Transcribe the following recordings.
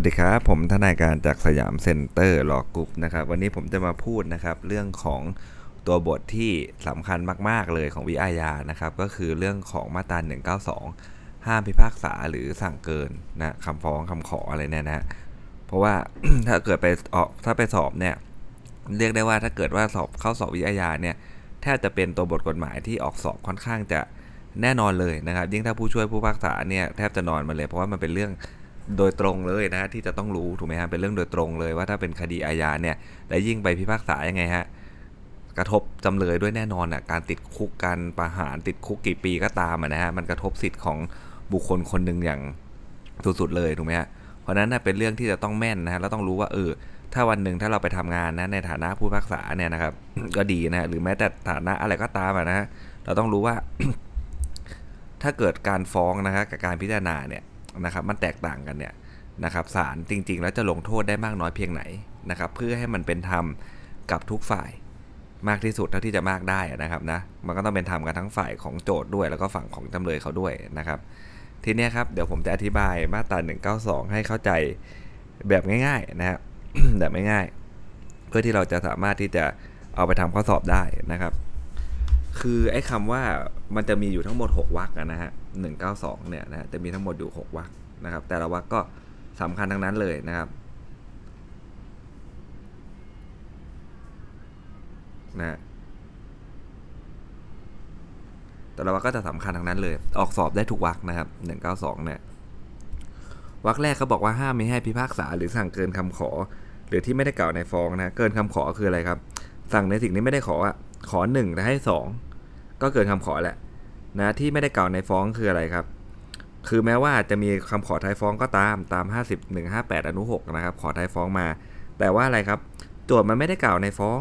สวัสดีครับ ผมทนายการจากสยามเซ็นเตอร์ Law Group นะครับ วันนี้ผมจะมาพูดนะครับ เรื่องของตัวบทที่สำคัญมาก ๆ เลยของวิอาญานะครับ ก็คือเรื่องของมาตรา 192 ห้ามพิพากษาหรือสั่งเกินนะคำฟ้องคำขออะไรเนี่ยนะเพราะว่าถ้าเกิดไปออกถ้าไปสอบเนี่ย เรียกได้ว่าถ้าเกิดว่าสอบเข้าสอบวิอาญาเนี่ยแทบจะเป็นตัวบทกฎหมายที่ออกสอบค่อนข้างจะแน่นอนเลยนะครับ ยิ่งถ้าผู้ช่วยผู้พิพากษาเนี่ยแทบจะนอนมาเลย เพราะว่ามันเป็นเรื่อง โดยตรงเลยนะที่จะต้องรู้ถูกไหมฮะเป็นเรื่องโดยตรงเลยว่าถ้าเป็นคดีอาญาเนี่ยและยิ่งไปพิพากษายังไงฮะกระทบจำเลยด้วยแน่นอนอะการติดคุกการประหารติดคุกกี่ปีก็ตามนะฮะมันกระทบสิทธิ์ของบุคคลคนหนึ่งอย่างสุดๆเลยถูกไหมฮะเพราะนั้นนะเป็นเรื่องที่จะต้องแม่นนะฮะแล้วต้องรู้ว่าเออถ้าวันหนึ่งถ้าเราไปทำงานนะในฐานะผู้พิพากษาเนี่ยนะครับ ก็ดีนะหรือแม้แต่ฐานะอะไรก็ตามนะฮะเราต้องรู้ว่า ถ้าเกิดการฟ้องนะครับกับการพิจารณาเนี่ย นะครับมันแตกต่างกันเนี่ยนะครับศาลจริง ๆ แล้วจะลงโทษได้มากน้อยเพียงไหนนะครับเพื่อให้มันเป็นธรรมกับทุกฝ่ายมากที่สุดเท่าที่จะมากได้นะครับนะมันก็ต้องเป็นธรรมกับทั้งฝ่ายของโจทย์ด้วย แล้วก็ฝั่งของจำเลยเขาด้วยนะครับ ทีนี้ครับเดี๋ยวผมจะอธิบายมาตรา 192 ให้เข้าใจแบบง่ายๆนะครับแบบง่ายๆเพื่อที่เราจะสามารถที่จะเอาไปทำข้อสอบได้นะครับ คือไอ้คำว่ามันจะมีอยู่ทั้งหมด 6วรรคนะฮะ192เก้าสองเนี่ยนะจะมีทั้งหมดอยู่ 6วรรคนะครับ แต่ละวรรคก็สำคัญทั้งนั้นเลยนะครับนะแต่ละวรรคก็จะสำคัญทั้งนั้นเลย ออกสอบได้ทุกวรรคนะครับ192เก้าสองเนี่ยวรรคแรกเขาบอกว่าห้ามไม่ให้พิพากษาหรือสั่งเกินคำขอ หรือที่ไม่ได้กล่าวในฟ้องนะเกินคำขอคืออะไรครับ สั่งในสิ่งที่ไม่ได้ขออะ ขอหนึ่งแต่ให้สองก็เกินคำขอแหละนะที่ไม่ได้กล่าวในฟ้องคืออะไรครับ คือแม้ว่าจะมีคำขอท้ายฟ้องก็ตามตาม 50 158 อนุ 6 นะครับ ขอท้ายฟ้องมา แต่ว่าอะไรครับโจทย์มันไม่ได้กล่าวในฟ้อง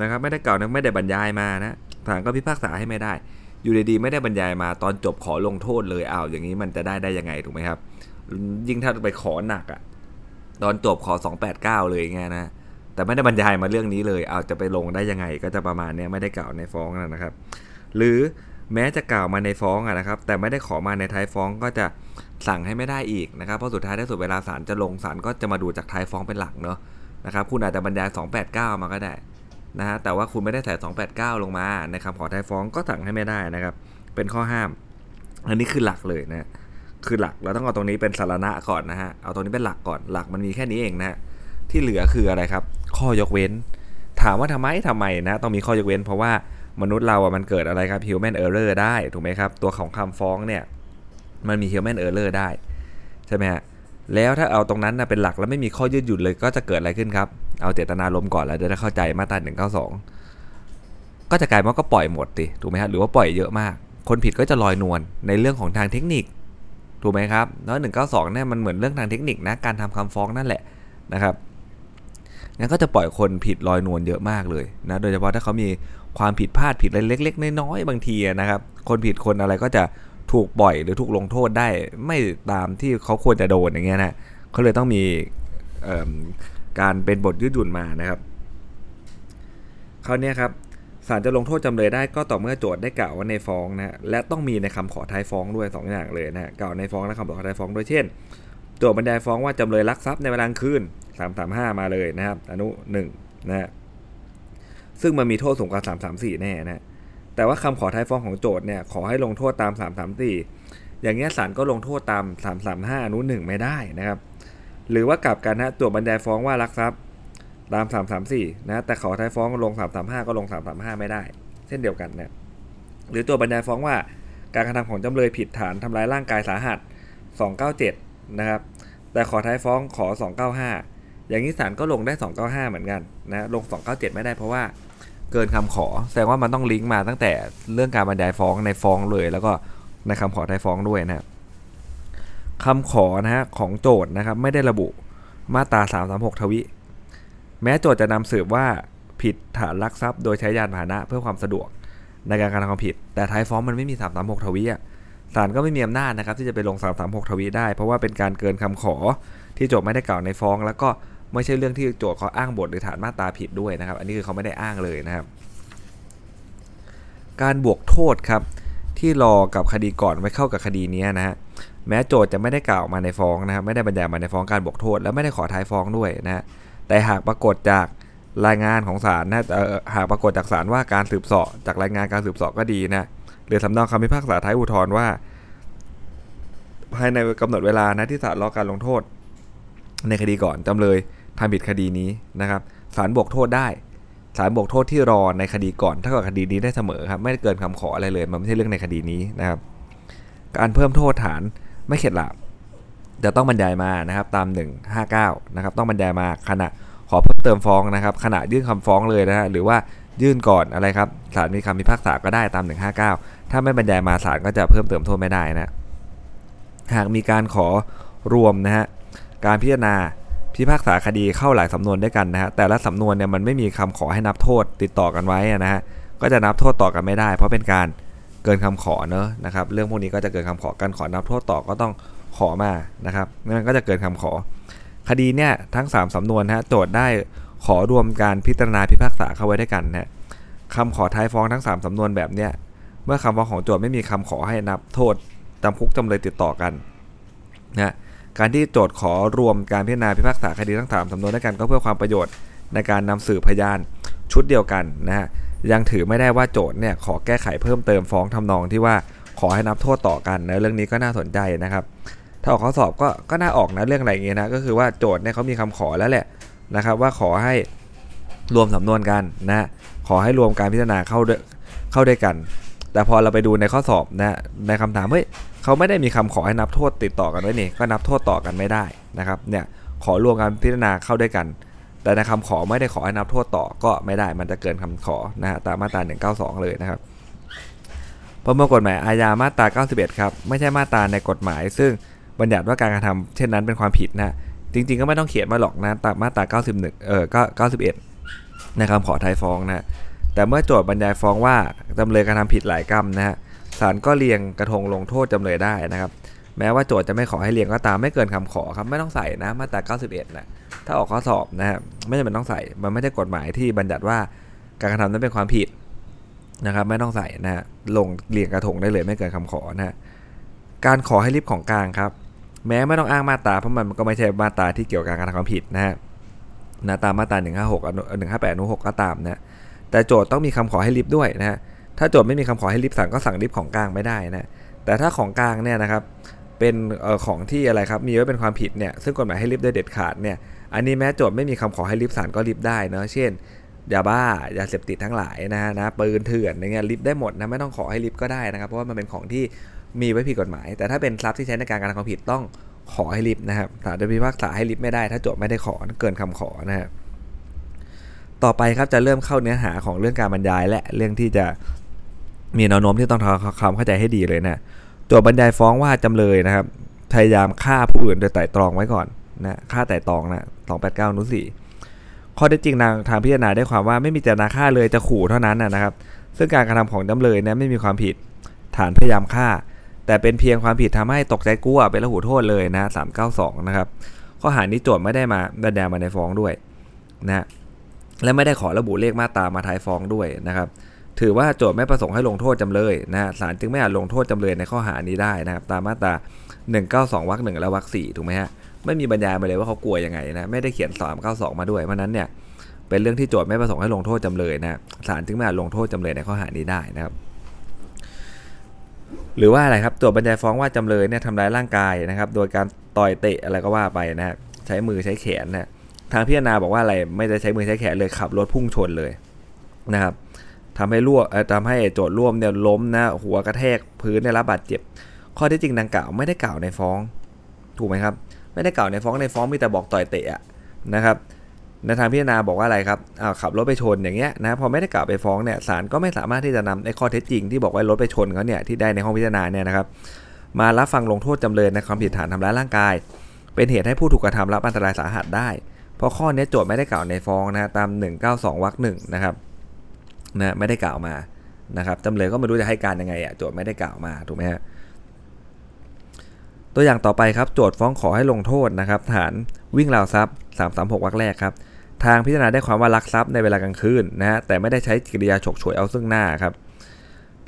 นะครับ ไม่ได้กล่าวไม่ได้บรรยายมานะศาลก็พิพากษาให้ไม่ได้ อยู่ดีๆไม่ได้บรรยายมาตอนจบขอลงโทษเลยอ้าวอย่างนี้มันจะได้ได้ยังไงถูกไหมครับ ยิ่งถ้าไปขอหนักอะ่ะตอนจบขอ 289 เลยไงนะ แต่ไม่ได้บรรยายมาเรื่องนี้เลย เอาจะไปลงได้ยังไง ก็จะประมาณนี้ไม่ได้กล่าวในฟ้องนะครับ หรือแม้จะกล่าวมาในฟ้องนะครับ แต่ไม่ได้ขอมาในท้ายฟ้องก็จะสั่งให้ไม่ได้อีกนะครับ เพราะสุดท้ายถ้าสุดเวลาศาลจะลงศาลก็จะมาดูจากท้ายฟ้องเป็นหลักเนาะนะครับ คุณอาจจะบรรยาย 289 มาก็ได้นะฮะ แต่ว่าคุณไม่ได้ใส่289 ลงมาในคำขอท้ายฟ้องก็สั่งให้ไม่ได้นะครับ เป็นข้อห้าม อันนี้คือหลักเลยนะคือหลักเราต้องเอาตรงนี้เป็นสารณะก่อนนะฮะ เอาตรงนี้เป็นหลักก่อน หลักมันมีแค่นี้เองนะที่เหลือคืออะไรครับ ข้อยกเว้น ถามว่าทำไมทำไมนะ ต้องมีข้อยกเว้น เพราะว่ามนุษย์เราอะมันเกิดอะไรครับ human error ได้ถูกไหมครับ ตัวของคำฟ้องเนี่ยมันมี human error ได้ใช่ไหมฮะแล้วถ้าเอาตรงนั้นนะเป็นหลักแล้วไม่มีข้อยืดหยุ่นเลยก็จะเกิดอะไรขึ้นครับ เอาเจตนาลมก่อนแล้วจะได้เข้าใจมาตราหนึ่งเก้าสองก็จะกลายว่าก็ปล่อยหมดติถูกไหมฮะหรือว่าปล่อยเยอะมาก คนผิดก็จะลอยนวลในเรื่องของทางเทคนิค ถูกไหมครับแล้วหนึ่งเก้าสองเนี่ยมันเหมือนเรื่องทางเทคนิคนะการทำคำฟ้องนั่นแหละนะครับ งั้นก็จะปล่อยคนผิดลอยนวลเยอะมากเลยนะ โดยเฉพาะถ้าเขามีความผิดพลาดผิดอะไรเล็ก ๆ น้อยๆบางทีนะครับ คนผิดคนอะไรก็จะถูกปล่อยหรือถูกลงโทษได้ไม่ตามที่เขาควรจะโดนอย่างเงี้ยนะเขาเลยต้องมีการเป็นบทยืดหยุ่นมานะครับคราวนี้ครับศาลจะลงโทษจำเลยได้ก็ต่อเมื่อโจทย์ได้กล่าวว่าในฟ้องนะและต้องมีในคำขอท้ายฟ้องด้วย2ออย่างเลยนะกล่าวในฟ้องและคำขอท้ายฟ้องด้วยเช่นโจทย์บรรยายฟ้องว่าจำเลยลักทรัพย์ในเวลากลางคืน 335 มาเลยนะครับ อนุ1นะฮะซึ่งมันมีโทษสูงกว่า334 แน่นะแต่ว่าคำขอท้ายฟ้องของโจทย์เนี่ยขอให้ลงโทษตาม 334 อย่างเงี้ยศาลก็ลงโทษตาม 335 อนุ1ไม่ได้นะครับ หรือว่ากลับกันนะตัวบรรยายฟ้องว่ารักทรัพย์ตาม 334 นะ แต่ขอท้ายฟ้องลง 335 ก็ลง 335 ไม่ได้ เช่นเดียวกันนะหรือตัวบรรยายฟ้องว่าการกระทำของจำเลยผิดฐานทำร้ายร่างกายสาหัส 297 นะครับ แต่ขอท้ายฟ้องขอ 295 อย่างนี้ศาลก็ลงได้ 295 เหมือนกันนะลง 297 ไม่ได้เพราะว่าเกินคำขอ แสดงว่ามันต้องลิงก์มาตั้งแต่เรื่องการบรรยายฟ้องในฟ้องเลย แล้วก็ในคำขอท้ายฟ้องด้วยนะคำขอนะฮะของโจทย์นะครับไม่ได้ระบุมาตรา 336 ทวิ แม้โจทย์จะนำสืบว่าผิดฐานลักทรัพย์โดยใช้ยานพาหนะเพื่อความสะดวกในการกระทำความผิด แต่ท้ายฟ้องมันไม่มี 336 ทวีอะศาลก็ไม่มีอำนาจนะครับที่จะไปลง 336 ทวีได้ เพราะว่าเป็นการเกินคำขอที่โจทย์ไม่ได้กล่าวในฟ้อง แล้วก็ ไม่ใช่เรื่องที่โจทย์เขาอ้างบทหรือฐานมาตราผิดด้วยนะครับ อันนี้คือเขาไม่ได้อ้างเลยนะครับ การบวกโทษครับที่รอกับคดีก่อนไว้เข้ากับคดีนี้นะฮะแม้โจทย์จะไม่ได้กล่าวมาในฟ้องนะครับไม่ได้บรรยายมาในฟ้องการบวกโทษ และไม่ได้ขอท้ายฟ้องด้วยนะฮะแต่หากปรากฏจากรายงานของศาลนะหากปรากฏจากศาลว่าการสืบสาะจากรายงานการสืบสาะก็ดีนะหรือสำเนาคำพิพากษาท้ายอุทธรณ์ว่า ภายในกำหนดเวลานะที่ศาลรอการลงโทษ ในคดีก่อนจำเลย ทำผิดคดีนี้นะครับศาลบวกโทษได้ศาลบวกโทษที่รอในคดีก่อนถ้ากับคดีนี้ได้เสมอครับไม่เกินคำขออะไรเลย มันไม่ใช่เรื่องในคดีนี้นะครับ การเพิ่มโทษฐานไม่เข็ดหลาบจะต้องบรรยายมานะครับตาม 159 นะครับ ต้องบรรยายมาขณะขอเพิ่มเติมฟ้องนะครับ ขณะยื่นคำฟ้องเลยนะฮะหรือว่ายื่นก่อนอะไรครับศาลมีคำพิพากษาก็ได้ตาม 159 ถ้าไม่บรรยายมาศาลก็จะเพิ่มเติมโทษไม่ได้นะหากมีการขอรวมนะฮะการพิจารณา พิพากษาคดีเข้าหลายสำนวนด้วยกันนะฮะแต่ละสำนวนเนี่ยมันไม่มีคำขอให้นับโทษติดต่อกันไว้นะฮะก็จะนับโทษต่อกันไม่ได้ เพราะเป็นการเกินคำขอเนอะนะครับเรื่องพวกนี้ก็จะเกินคำขอการขอนับโทษต่อก็ต้องขอมานะครับมันก็จะเกินคำขอ คดีเนี่ยทั้ง 3สำนวนฮะโจทย์ได้ขอรวมการพิจารณาพิพากษาเข้าไว้ด้วยกันนะคำขอท้ายฟ้องทั้ง 3สำนวนแบบเนี้ยเมื่อคำฟ้องของโจทย์ไม่มีคำขอให้นับโทษจำคุกจำเลยติดต่อกันนะ การที่โจทย์ขอรวมการพิจารณาพิพากษาคดีทั้ง3สำนวนด้วยกันก็เพื่อความประโยชน์ในการนำสืบพยานชุดเดียวกันนะฮะยังถือไม่ได้ว่าโจทย์เนี่ยขอแก้ไขเพิ่มเติมฟ้องทำนองที่ว่าขอให้นับโทษต่อกันนะเรื่องนี้ก็น่าสนใจนะครับ ถ้าออกข้อสอบก็ก็น่าออกนะเรื่องอะไรอย่างเงี้ยนะก็คือว่าโจทย์เนี่ยเขามีคำขอแล้วแหละนะครับ ว่าขอให้รวมสำนวนกันนะขอให้รวมการพิจารณาเข้าดเข้าด้วยกัน แต่พอเราไปดูในข้อสอบนะในคำถามเฮ้ยเขาไม่ได้มีคำขอให้นับโทษติดต่อกันไว้นี่ก็นับโทษต่อกันไม่ได้นะครับเนี่ยขอรวมการพิจารณาเข้าด้วยกัน แต่ในคำขอไม่ได้ขอให้นับโทษต่อก็ไม่ได้มันจะเกินคำขอนะฮะตามมาตรา 192 เลยนะครับประมวลกฎหมายอาญามาตรา 91 ครับไม่ใช่มาตราในกฎหมาย ซึ่งบัญญัติว่าการกระทำเช่นนั้นเป็นความผิดนะจริงๆก็ไม่ต้องเขียนมาหรอกนะตามมาตรา 91 เออก็91 ในคำขอไทยฟ้องนะ แต่เมื่อโจทย์บรรยายฟ้องว่าจำเลยกระทำผิดหลายกรรมนะฮะศาลก็เรียงกระทงลงโทษจำเลยได้นะครับ แม้ว่าโจทย์จะไม่ขอให้เรียงก็ตามไม่เกินคำขอครับไม่ต้องใส่นะมาตรา91นะถ้าออกข้อสอบนะฮะไม่จำเป็นต้องใส่มันไม่ได้กฎหมายที่บัญญัติว่าการกระทำนั้นเป็นความผิดนะครับ ไม่ต้องใส่นะฮะลงเรียงกระทงได้เลยไม่เกินคำขอนะฮะการขอให้ริบของกลางครับ แม้ไม่ต้องอ้างมาตราเพราะมันก็ไม่ใช่มาตราที่เกี่ยวกับการกระทำความผิดนะฮะนะตามมาตรา156 158อนุ6ก็ตามนะ แต่โจทย์ต้องมีคำขอให้ริบด้วยนะฮะถ้าโจทย์ไม่มีคำขอให้ริบสั่งก็สั่งริบของกลางไม่ได้นะแต่ถ้าของกลางเนี่ยนะครับเป็นออของที่อะไรครับมีไว้เป็นความผิดเนี่ยซึ่งกฎหมายให้ริบได้เด็ดขาดเนี่ยอันนี้แม้โจทย์ไม่มีคำขอให้ริบสารก็ริบได้นะเช่นยาบ้ายาเสพติดทั้งหลายนะนะปืนเถื่อนอย่างเงี้ยริบได้หมดนะไม่ต้องขอให้ริบก็ได้นะครับเพราะว่ามันเป็นของที่มีไว้ผิดกฎหมาย แต่ถ้าเป็นทรัพย์ที่ใช้ในการกระทำความผิดต้องขอให้ริบนะครับศาลจะพิพากษาให้ริบไม่ได้ ถ้าโจทย์ไม่ได้ขอเกินคำขอนะครับ ต่อไปครับจะเริ่มเข้าเนื้อหาของเรื่องการบรรยาย และเรื่องที่จะมีแนวโน้มที่ต้องทำความเข้าใจให้ดีเลยนะโจทย์บรรยายฟ้องว่าจำเลยนะครับ พยายามฆ่าผู้อื่นโดยไตร่ตรองไว้ก่อนนะฆ่าไตร่ตรองนะ289นุสี่ข้อเท็จจริงทางทางพิจารณาได้ความว่าไม่มีเจตนาฆ่าเลยจะขู่เท่านั้นนะครับ ซึ่งการกระทำของจำเลยนะไม่มีความผิดฐานพยายามฆ่า แต่เป็นเพียงความผิดทำให้ตกใจกลัวเป็นละหูโทษเลยนะ392นะครับข้อหานี้โจทย์ไม่ได้มาบรรยายมาในฟ้องด้วยนะ และไม่ได้ขอระบุเลขมาตรามาท้ายฟ้องด้วยนะครับ ถือว่าโจทย์ไม่ประสงค์ให้ลงโทษจำเลยนะศาลจึงไม่อาจลงโทษจำเลยในข้อหานี้ได้นะครับ ตามมาตรา 192วรรคหนึ่งและวรรคสี่ถูกไหมฮะไม่มีบรรยายมาเลยว่าเขากลัวยังไงนะไม่ได้เขียน 392 มาด้วยเพราะนั้นเนี่ยเป็นเรื่องที่โจทย์ไม่ประสงค์ให้ลงโทษจำเลยนะศาลจึงไม่อาจลงโทษจำเลยในข้อหานี้ได้นะครับ หรือว่าอะไรครับตัวบรรยายฟ้องว่าจำเลยเนี่ยทำร้ายร่างกายนะครับ โดยการต่อยเตะอะไรก็ว่าไปนะฮะใช้มือใช้แขนนะ ทางพิจารณาบอกว่าอะไรไม่ได้ใช้มือใช้แขนเลยขับรถพุ่งชนเลยนะครับทำให้ร่วทำให้โจทย์ร่วมเนี่ยล้มนะหัวกระแทกพื้นได้รับบาดเจ็บ ข้อที่จริงดังกล่าวไม่ได้กล่าวในฟ้อง ถูกไหมครับ ไม่ได้กล่าวในฟ้องในฟ้องมีแต่บอกต่อยเตะนะครับในทางพิจารณาบอกว่าอะไรครับอ้าวขับรถไปชนอย่างเงี้ยนะพอไม่ได้กล่าวไปฟ้องเนี่ยศาลก็ไม่สามารถที่จะนำในข้อเท็จจริงที่บอกว่ารถไปชนเขาเนี่ยที่ได้ในห้องพิจารณาเนี่ยนะครับ มารับฟังลงโทษจำเลยในความผิดฐานทำร้ายร่างกาย เป็นเหตุให้ผู้ถูกกระทำรับอันตรายสาหัสได้ เพราะข้อนี้โจทย์ไม่ได้กล่าวในฟ้องนะตาม 192วรรคหนึ่งนะครับนะไม่ได้กล่าวมานะครับจำเลยก็ไม่รู้จะให้การยังไงอะโจทย์ไม่ได้กล่าวมาถูกไหมฮะตัวอย่างต่อไปครับโจทย์ฟ้องขอให้ลงโทษนะครับฐานวิ่งราวทรัพย์ 336วรรคแรกครับทางพิจารณาได้ความว่าลักทรัพย์ในเวลากลางคืนนะฮะแต่ไม่ได้ใช้กิริยาฉกฉวยเอาซึ่งหน้าครับ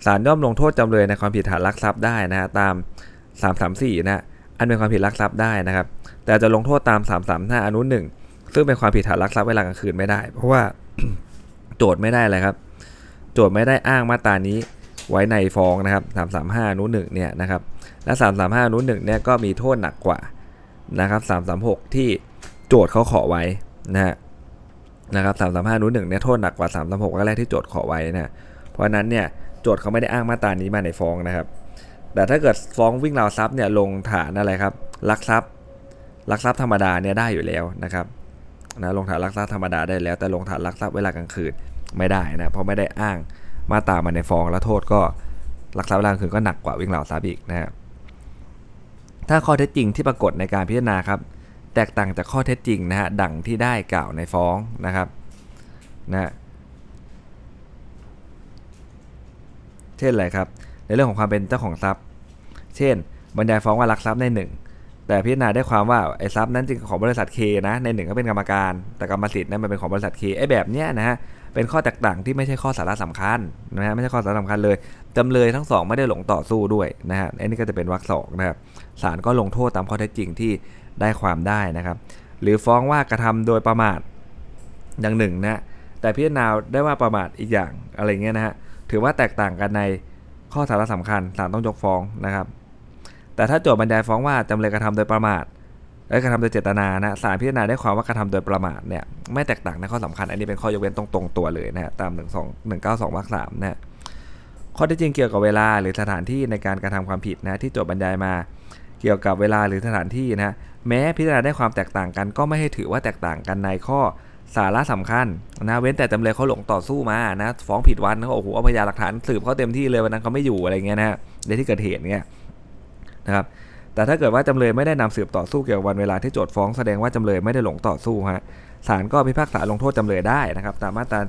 ศาลย่อมลงโทษจำเลยในความผิดฐานลักทรัพย์ได้นะฮะตาม 334นะอันเป็นความผิดลักทรัพย์ได้นะครับ แต่จะลงโทษตาม 335 อนุหนึ่ง ซึ่งเป็นความผิดฐานลักทรัพย์เวลากลางคืนไม่ได้ เพราะว่าโจทย์ไม่ได้เลยครับ โจทย์ไม่ได้อ้างมาตรานี้ไว้ในฟ้องนะครับ 335อนุหนึ่งเนี่ยนะครับ และ 335อนุหนึ่งเนี่ยก็มีโทษหนักกว่านะครับ 336 ที่โจทย์เขาขอไว้นะฮะนะครับ335อนุหนึ่งเนี่ยโทษหนักกว่า 336ก็แรกที่โจทย์ขอไว้นะเพราะฉะนั้นเนี่ยโจทย์เขาไม่ได้อ้างมาตรานี้มาในฟ้องนะครับ แต่ถ้าเกิดฟ้องวิ่งราวทรัพย์เนี่ยลงฐานอะไรครับลักทรัพย์ลักทรัพย์ธรรมดาเนี่ยได้อยู่แล้วนะครับ นะลงฐานลักทรัพย์ธรรมดาได้แล้ว แต่ลงฐานลักทรัพย์เวลากลางคืนไม่ได้นะเพราะไม่ได้อ้างมาตรามาในฟ้องแล้วโทษก็ลักทรัพย์เวลากลางคืนก็หนักกว่าวิ่งราทรัพย์อีกนะครับถ้าข้อเท็จจริงที่ปรากฏในการพิจารณาครับ แตกต่างจากข้อเท็จจริงนะฮะดังที่ได้กล่าวในฟ้องนะครับนะเช่นอะไรครับ ในเรื่องของความเป็นเจ้าของทรัพย์ เช่น บรรยายฟ้องว่ารักทรัพย์ในหนึ่ง แต่พิจารณาได้ความว่าไอ้ทรัพย์นั้นจริงของบริษัทเคนะในหนึ่งก็เป็นกรรมการ แต่กรรมสิทธิ์นั้นมันเป็นของบริษัทเคไอ้แบบเนี้ยนะฮะเป็นข้อแตกต่างที่ไม่ใช่ข้อสาระสำคัญนะฮะไม่ใช่ข้อสาระสำคัญเลยจำเลยทั้งสองไม่ได้หลงต่อสู้ด้วยนะฮะอันนี้ก็จะเป็นวรรคสองนะครับศาลก็ลงโทษตามข้อเท็จจริงที่ได้ความได้นะครับ หรือฟ้องว่ากระทำโดยประมาทอย่างหนึ่งนะแต่พิจารณาได้ว่าประมาทอีกอย่างอะไรเงี้ยนะฮะถือว่าแตกต่างกันในข้อสาระสำคัญศาลต้องยกฟ้องนะครับ แต่ถ้าโจทย์บรรยายฟ้องว่าจำเลยกระทำโดยประมาทและกระทำโดยเจตนานะศาลพิจารณาได้ความว่ากระทำโดยประมาทเนี่ยไม่แตกต่างในข้อสำคัญ อันนี้เป็นข้อยกเว้นตรงๆตัวเลยนะฮะตาม1 2 1 9 2วรรคสามนะฮะข้อที่จริงเกี่ยวกับเวลาหรือสถานที่ในการกระทำความผิดนะที่โจทย์บรรยายมา เกี่ยวกับเวลาหรือสถานที่นะแม้พิจารณาได้ความแตกต่างกัน ก็ไม่ให้ถือว่าแตกต่างกันในข้อสาระสำคัญนะเว้นแต่จำเลยเขาหลงต่อสู้มานะฟ้องผิดวันเขาโอ้โหเอาพยานหลักฐานสืบเขาเต็มที่เลยวันนั้นเขาไม่อยู่อะไรเงี้ยนะฮะในที่เกิดเหตุเนี่ย นะครับแต่ถ้าเกิดว่าจำเลยไม่ได้นำสืบต่อสู้เกี่ยวกับวันเวลาที่โจทย์ฟ้องแสดงว่าจำเลยไม่ได้หลงต่อสู้ฮะศาลก็พิพากษาลงโทษจำเลยได้นะครับ ตามมาตรา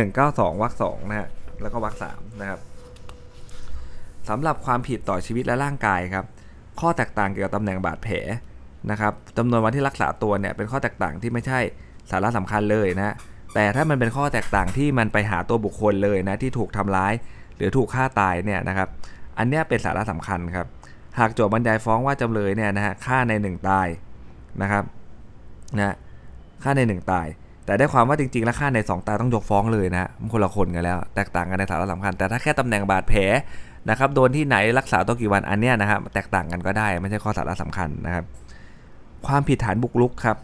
192วรรคสองนะฮะแล้วก็วรรคสามนะครับสำหรับความผิดต่อชีวิตและร่างกายครับ ข้อแตกต่างเกี่ยวกับตำแหน่งบาดแผลนะครับจำนวนวันที่รักษาตัวเนี่ยเป็นข้อแตกต่างที่ไม่ใช่สาระสำคัญเลยนะแต่ถ้ามันเป็นข้อแตกต่างที่มันไปหาตัวบุคคลเลยนะที่ถูกทำร้าย หรือถูกฆ่าตายเนี่ยนะครับ อันเนี้ยเป็นสาระสำคัญครับ หากโจทย์บรรยายฟ้องว่าจำเลยเนี่ยนะฮะฆ่าในหนึ่งตายนะครับนะฆ่าในหนึ่งตาย แต่ได้ความว่าจริงๆ แล้วฆ่าในสองตายต้องยกฟ้องเลยนะมันคนละคนกันแล้ว แตกต่างกันในสาระสำคัญ แต่ถ้าแค่ตำแหน่งบาดแผลนะครับโดนที่ไหนรักษาตัวกี่วันอันเนี้ยนะครับแตกต่างกันก็ได้ไม่ใช่ข้อสาระสำคัญนะครับ ความผิดฐานบุกรุกครับ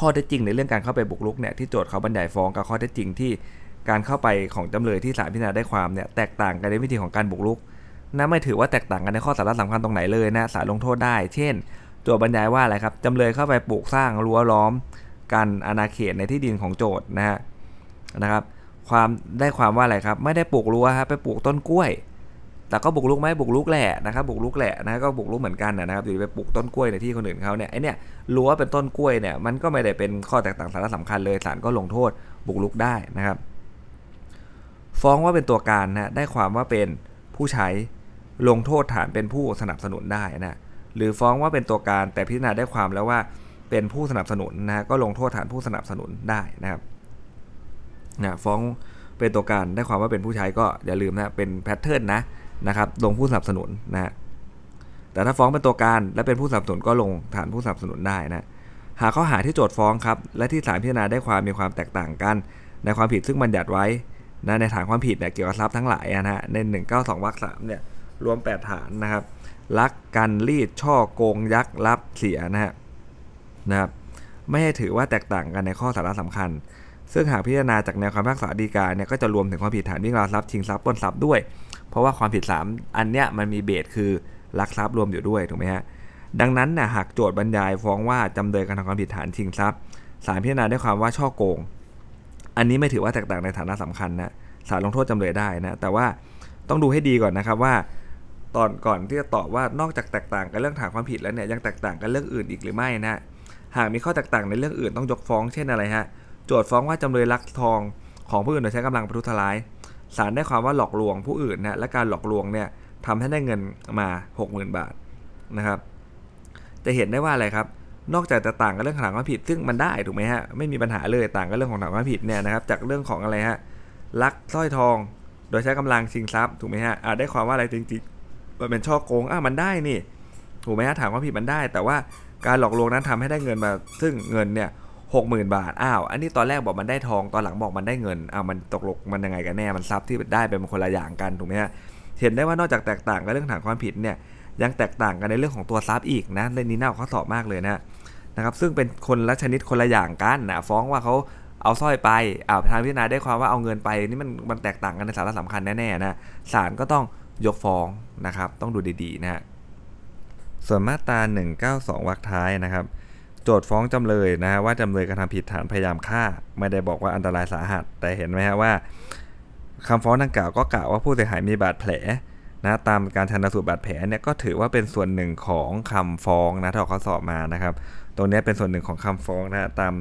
ข้อเท็จจริงในเรื่องการเข้าไปบุกรุกเนี่ยที่โจทย์เขาบรรยายฟ้องกับข้อเท็จจริงที่การเข้าไปของจำเลยที่ศาลพิจารณาได้ความเนี่ยแตกต่างกันในวิธีของการบุกรุก นะไม่ถือว่าแตกต่างกันในข้อสาระสำคัญตรงไหนเลยนะศาลลงโทษได้ เช่นโจทย์บรรยายว่าอะไรครับจำเลยเข้าไปปลูกสร้างรั้วล้อมกันอาณาเขตในที่ดินของโจทย์นะฮะนะครับ ความได้ความว่าอะไรครับ ไม่ได้ปลูกรั้วครับไปปลูกต้นกล้วย แต่ก็บุกรุกไหมบุกรุกแหละนะครับบุกรุกแหละนะก็บุกรุกเหมือนกันนะครับอยู่ไปปลูกต้นกล้วยในที่คนอื่นเขาเนี่ยไอเนี่ยรั้วเป็นต้นกล้วยเนี่ยมันก็ไม่ได้เป็นข้อแตกต่างสาระสำคัญเลยศาลก็ลงโทษ บุกรุกได้นะครับ ฟ้องว่าเป็นตัวการนะได้ความว่าเป็นผู้ใช้ ลงโทษฐานเป็นผู้สนับสนุนได้นะหรือฟ้องว่าเป็นตัวการแต่พิจารณาได้ความแล้วว่าเป็นผู้สนับสนุนนะก็ลงโทษฐานผู้สนับสนุนได้นะครับนะฟ้องเป็นตัวการได้ความว่าเป็นผู้ใช้ก็อย่าลืมนะเป็นแพทเทิร์นนะนะครับลงผู้สนับสนุนนะฮะแต่ถ้าฟ้องเป็นตัวการและเป็นผู้สนับสนุนก็ลงฐานผู้สนับสนุนได้นะหากข้อหาที่โจทย์ฟ้องครับและที่ศาลพิจารณาได้ความมีความแตกต่างกัน ในความผิดซึ่งบัญญัติไว้นะในฐานความผิดเนี่ยเกี่ยวกับทรัพย์ทั้งหลายนะฮะใน 192วรรคสามเนี่ย รวม 8 ฐานนะครับลักกันรีดช่อโกงยักรับเสียนะฮะนะครับไม่ให้ถือว่าแตกต่างกันในข้อสาระสำคัญ ซึ่งหากพิจารณาจากแนวคำพิพากษาฎีกาเนี่ยก็จะรวมถึงความผิดฐานวิ่งราวทรัพย์ชิงทรัพย์ปล้นทรัพย์ด้วย เพราะว่าความผิด 3 อันเนี้ยมันมีเบสคือลักทรัพย์รวมอยู่ด้วยถูกไหมฮะดังนั้นนะหากโจทย์บรรยายฟ้องว่าจำเลยการทำความผิดฐานชิงทรัพย์ศาลพิจารณาได้ความว่าช่อโกง อันนี้ไม่ถือว่าแตกต่างในฐานะสำคัญนะศาลลงโทษจำเลยได้นะแต่ว่าต้องดูให้ดีก่อนนะครับว่า ตอนก่อนที่จะตอบว่านอกจากแตกต่างกันเรื่องฐานความผิดแล้วเนี่ยยังแตกต่างกันเรื่องอื่นอีกหรือไม่นะหากมีข้อแตกต่างในเรื่องอื่นต้องยกฟ้องเช่นอะไรฮะโจทย์ฟ้องว่าจำเลยลักทองของผู้อื่นโดยใช้กำลังประทุษร้ายศาลได้ความว่าหลอกลวงผู้อื่นนะและการหลอกลวงเนี่ยทำให้ได้เงินมา 60,000 บาทนะครับจะเห็นได้ว่าอะไรครับ นอกจากจะต่างกันเรื่องฐานความผิด ซึ่งมันได้ถูกไหมฮะไม่มีปัญหาเลยต่างกันเรื่องของฐานความผิดเนี่ยนะครับจากเรื่องของอะไรฮะลักสร้อยทอง โดยใช้กำลังชิงทรัพย์ถูกไหมฮะอ่าได้ความว่าอะไรจริงๆ มันเป็นช่อโกงอะมันได้นี่ถูกไหมฮะฐานความผิดมันได้ แต่ว่าการหลอกลวงนั้นทำให้ได้เงินมา ซึ่งเงินเนี่ยหกหมื่นบาทอ้าวอันนี้ตอนแรกบอกมันได้ทองตอนหลังบอกมันได้เงินอ้าวมันตกลงมันยังไงกันแน่มันทรัพย์ที่ได้เป็นคนละอย่างกันถูกไหมฮะเห็นได้ว่านอกจากแตกต่างกันเรื่องฐานความผิดเนี่ยยังแตกต่างกันในเรื่องของตัวทรัพย์อีกนะเรื่องนี้น่าข้อสอบมากเลยนะนะครับซึ่งเป็นคนละชนิดคนละอย่างกันนะฟ้องว่าเขาเอาสร้อยไปอ้าวทางพิจารณาได้ความว่าเอาเงินไปนี่มันมันแตกต่างกันในสาระสำคัญแน่ๆนะศาลก็ต้อง ยกฟ้องนะครับ ต้องดูดีๆนะฮะส่วนมาตรา 192 วรรคท้ายนะครับ โจทย์ฟ้องจำเลยนะฮะว่าจำเลยกระทำผิดฐานพยายามฆ่า ไม่ได้บอกว่าอันตรายสาหัส แต่เห็นไหมฮะว่าคำฟ้องดังกล่าวก็กล่าวว่าผู้เสียหายมีบาดแผลนะตามการชันสูตรบาดแผลเนี่ยก็ถือว่าเป็นส่วนหนึ่งของคำฟ้องนะถ้าเขาสอบมานะครับ ตรงนี้เป็นส่วนหนึ่งของคำฟ้องนะฮะตาม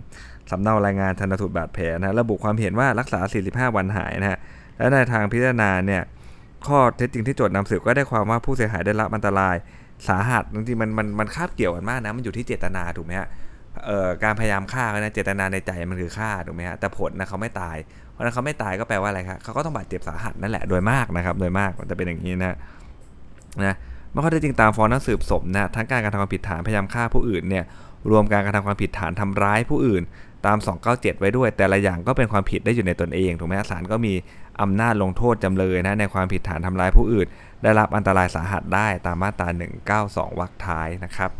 สำเนารายงานชันสูตรบาดแผลนะระบุความเห็นว่ารักษา 45 วันหายนะฮะและในทางพิจารณาเนี่ย ข้อเท็จจริงที่โจทย์นำสืบก็ได้ความว่าผู้เสียหายได้รับอันตรายสาหัสจริงๆมันมันมันคาบเกี่ยวกันมากนะมันอยู่ที่เจตนาถูกไหมฮะเอ่อการพยายามฆ่านะเจตนาในใจมันคือฆ่าถูกไหมฮะแต่ผลนะเขาไม่ตาย เพราะนั้นเขาไม่ตายก็แปลว่าอะไรครับเขาก็ต้องบาดเจ็บสาหัสนั่นแหละโดยมากนะครับโดยมากมันจะเป็นอย่างนี้นะนะเมื่อข้อเท็จจริงตามฟ้องนั้นสืบสมนะทั้งการกระทำความผิดฐานพยายามฆ่าผู้อื่นเนี่ยรวมการกระทำความผิดฐานทำร้ายผู้อื่น ตาม 297 ไว้ด้วย แต่ละอย่างก็เป็นความผิดได้อยู่ในตนเองถูกไหมศาลก็มี อำนาจลงโทษจำเลยนะในความผิดฐานทำร้ายผู้อื่น ได้รับอันตรายสาหัสได้ตามมาตรา 192 วรรคท้ายนะครับ